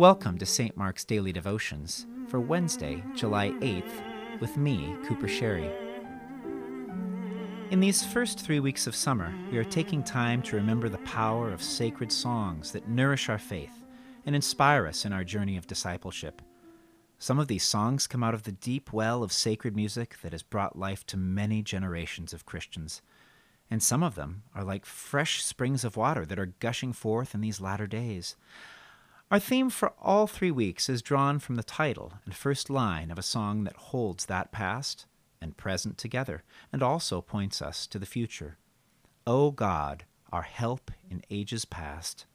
Welcome to St. Mark's Daily Devotions for Wednesday, July 8th, with me, Cooper Sherry. In these first three weeks of summer, we are taking time to remember the power of sacred songs that nourish our faith and inspire us in our journey of discipleship. Some of these songs come out of the deep well of sacred music that has brought life to many generations of Christians. And some of them are like fresh springs of water that are gushing forth in these latter days. Our theme for all three weeks is drawn from the title and first line of a song that holds that past and present together and also points us to the future. O God, our help in ages past,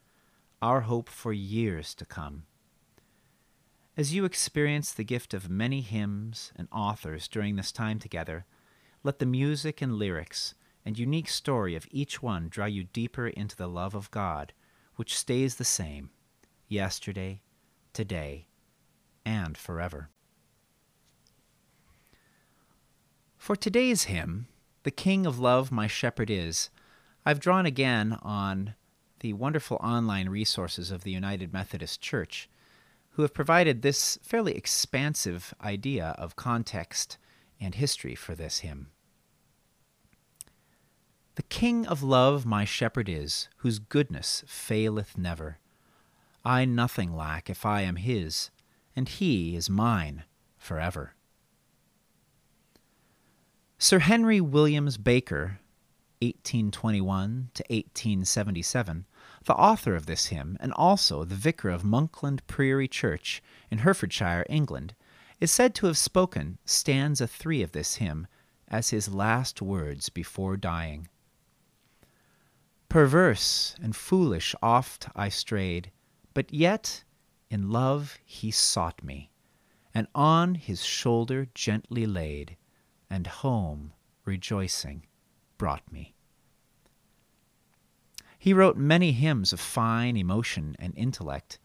our hope for years to come. As you experience the gift of many hymns and authors during this time together, let the music and lyrics and unique story of each one draw you deeper into the love of God, which stays the same yesterday, today, and forever. For today's hymn, The King of Love My Shepherd Is, I've drawn again on the wonderful online resources of the United Methodist Church, who have provided this fairly expansive idea of context and history for this hymn. The King of love my shepherd is, whose goodness faileth never. I nothing lack if I am his, and he is mine forever. Sir Henry Williams Baker, 1821 to 1877, the author of this hymn and also the vicar of Monkland Priory Church in Herefordshire, England, is said to have spoken stanza 3 of this hymn as his last words before dying. Perverse and foolish oft I strayed, but yet in love he sought me, and on his shoulder gently laid, and home, rejoicing, brought me. He wrote many hymns of fine emotion and intellect,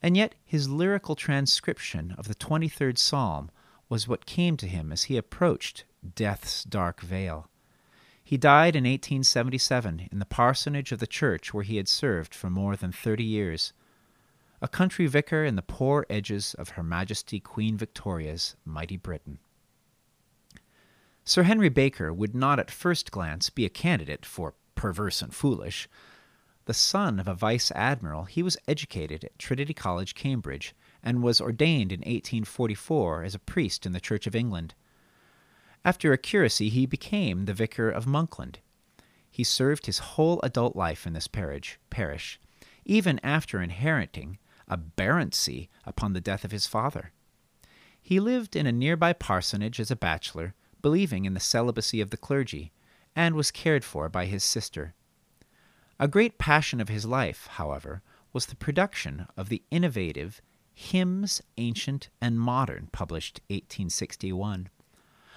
and yet his lyrical transcription of the 23rd Psalm was what came to him as he approached death's dark vale. He died in 1877 in the parsonage of the church where he had served for more than 30 years a country vicar in the poor edges of Her Majesty Queen Victoria's mighty Britain. Sir Henry Baker would not at first glance be a candidate for perverse and foolish. The son of a vice admiral, he was educated at Trinity College, Cambridge, and was ordained in 1844 as a priest in the Church of England. After a curacy, he became the vicar of Monkland. He served his whole adult life in this parish, parish even after inheriting a baronetcy upon the death of his father. He lived in a nearby parsonage as a bachelor, believing in the celibacy of the clergy, and was cared for by his sister. A great passion of his life, however, was the production of the innovative Hymns Ancient and Modern, published 1861,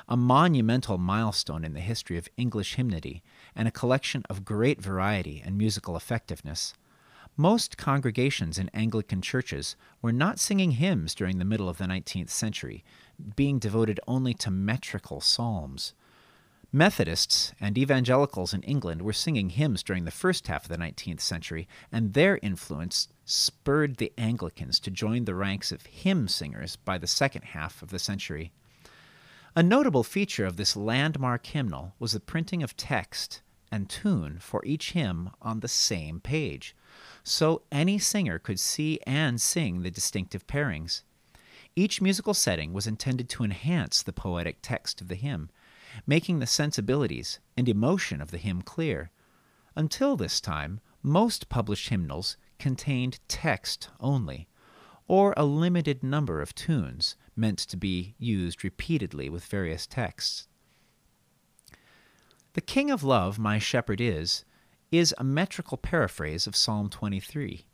a monumental milestone in the history of English hymnody and a collection of great variety and musical effectiveness. Most congregations in Anglican churches were not singing hymns during the middle of the 19th century, being devoted only to metrical psalms. Methodists and evangelicals in England were singing hymns during the first half of the 19th century, and their influence spurred the Anglicans to join the ranks of hymn singers by the second half of the century. A notable feature of this landmark hymnal was the printing of text and tune for each hymn on the same page so any singer could see and sing the distinctive pairings. Each musical setting was intended to enhance the poetic text of the hymn, making the sensibilities and emotion of the hymn clear. Until this time, most published hymnals contained text only, or a limited number of tunes meant to be used repeatedly with various texts. The King of Love, My Shepherd Is, is a metrical paraphrase of Psalm 23.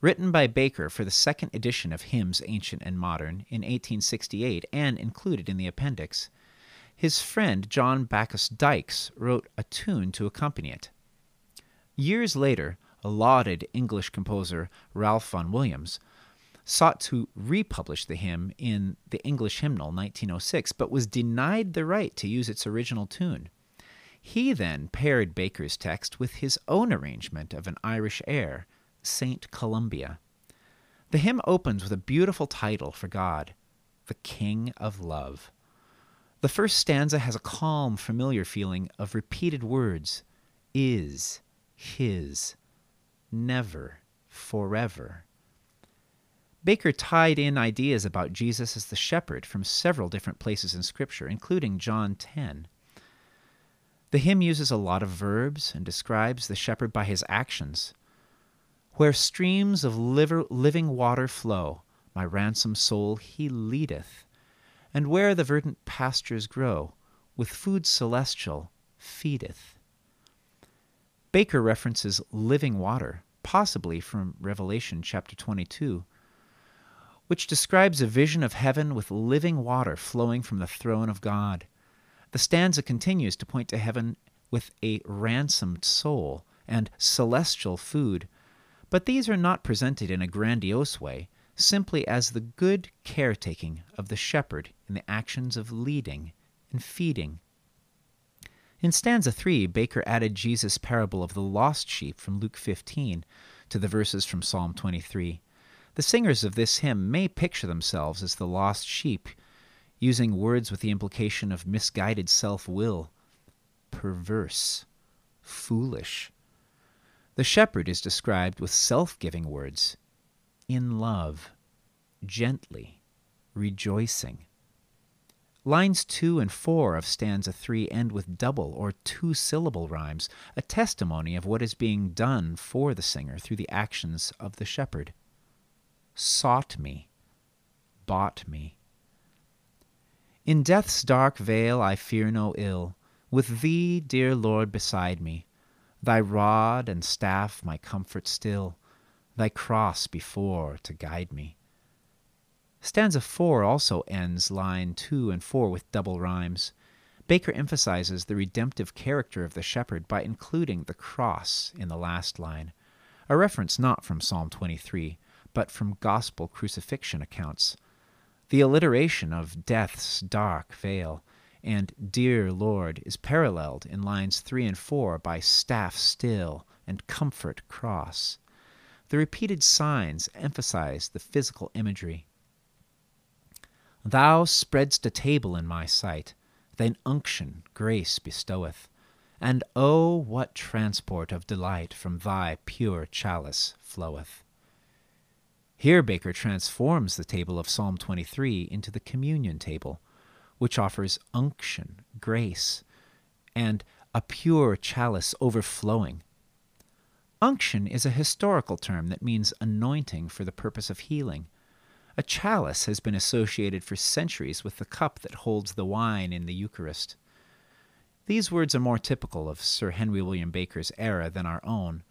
Written by Baker for the second edition of Hymns Ancient and Modern in 1868 and included in the appendix, his friend John Bacchus Dykes wrote a tune to accompany it. Years later, a lauded English composer, Ralph Vaughan Williams, sought to republish the hymn in the English Hymnal 1906, but was denied the right to use its original tune. He then paired Baker's text with his own arrangement of an Irish air, St. Columba. The hymn opens with a beautiful title for God, the King of Love. The first stanza has a calm, familiar feeling of repeated words is, his, never, forever. Baker tied in ideas about Jesus as the shepherd from several different places in Scripture, including John 10. The hymn uses a lot of verbs and describes the shepherd by his actions. Where streams of liver, living water flow, my ransomed soul he leadeth. And where the verdant pastures grow, with food celestial feedeth. Baker references living water, possibly from Revelation chapter 22, which describes a vision of heaven with living water flowing from the throne of God. The stanza continues to point to heaven with a ransomed soul and celestial food but these are not presented in a grandiose way, simply as the good caretaking of the shepherd in the actions of leading and feeding. In stanza 3, Baker added Jesus' parable of the lost sheep from Luke 15 to the verses from Psalm 23. The singers of this hymn may picture themselves as the lost sheep, using words with the implication of misguided self will, perverse, foolish, the shepherd is described with self giving words. In love, gently, rejoicing. Lines 2 and 4 of stanza 3 end with double or two syllable rhymes, a testimony of what is being done for the singer through the actions of the shepherd. Sought me, bought me. In death's dark vale I fear no ill, with thee, dear Lord, beside me. Thy rod and staff my comfort still, thy cross before to guide me. Stanza 4 also ends line 2 and 4 with double rhymes. Baker emphasizes the redemptive character of the shepherd by including the cross in the last line, a reference not from Psalm 23, but from gospel crucifixion accounts. The alliteration of death's dark vale and Dear Lord is paralleled in lines 3 and 4 by Staff Still and Comfort Cross. The repeated signs emphasize the physical imagery. Thou spreadst a table in my sight, thine unction grace bestoweth, and oh, what transport of delight from thy pure chalice floweth. Here Baker transforms the table of Psalm 23 into the communion table, which offers unction, grace, and a pure chalice overflowing. Unction is a historical term that means anointing for the purpose of healing. A chalice has been associated for centuries with the cup that holds the wine in the Eucharist. These words are more typical of Sir Henry William Baker's era than our own.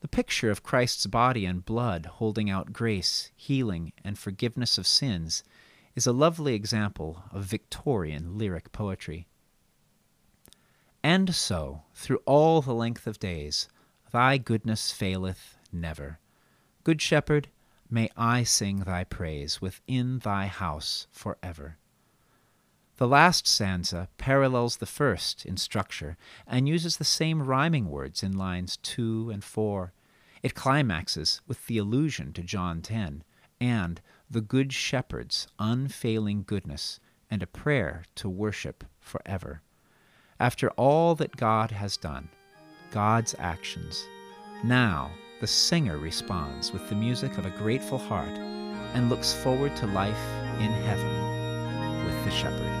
The picture of Christ's body and blood holding out grace, healing, and forgiveness of sins is a lovely example of Victorian lyric poetry. And so, through all the length of days, thy goodness faileth never. Good Shepherd, may I sing thy praise within thy house for ever. The last stanza parallels the first in structure and uses the same rhyming words in lines 2 and 4. It climaxes with the allusion to John 10 and the Good Shepherd's unfailing goodness, and a prayer to worship forever. After all that God has done, God's actions, now the singer responds with the music of a grateful heart and looks forward to life in heaven with the shepherd.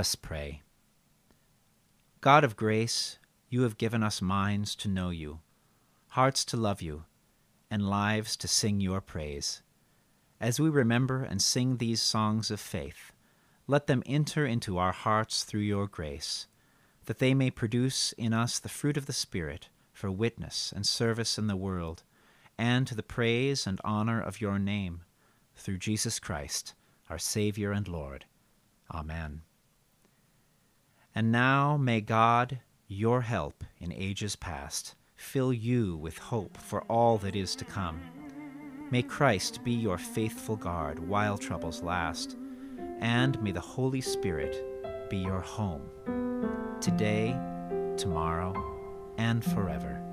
Us pray. God of grace, you have given us minds to know you, hearts to love you, and lives to sing your praise. As we remember and sing these songs of faith, let them enter into our hearts through your grace, that they may produce in us the fruit of the Spirit for witness and service in the world, and to the praise and honor of your name, through Jesus Christ, our Saviour and Lord. Amen. And now may God, your help in ages past, fill you with hope for all that is to come. May Christ be your faithful guard while troubles last, and may the Holy Spirit be your home, today, tomorrow, and forever.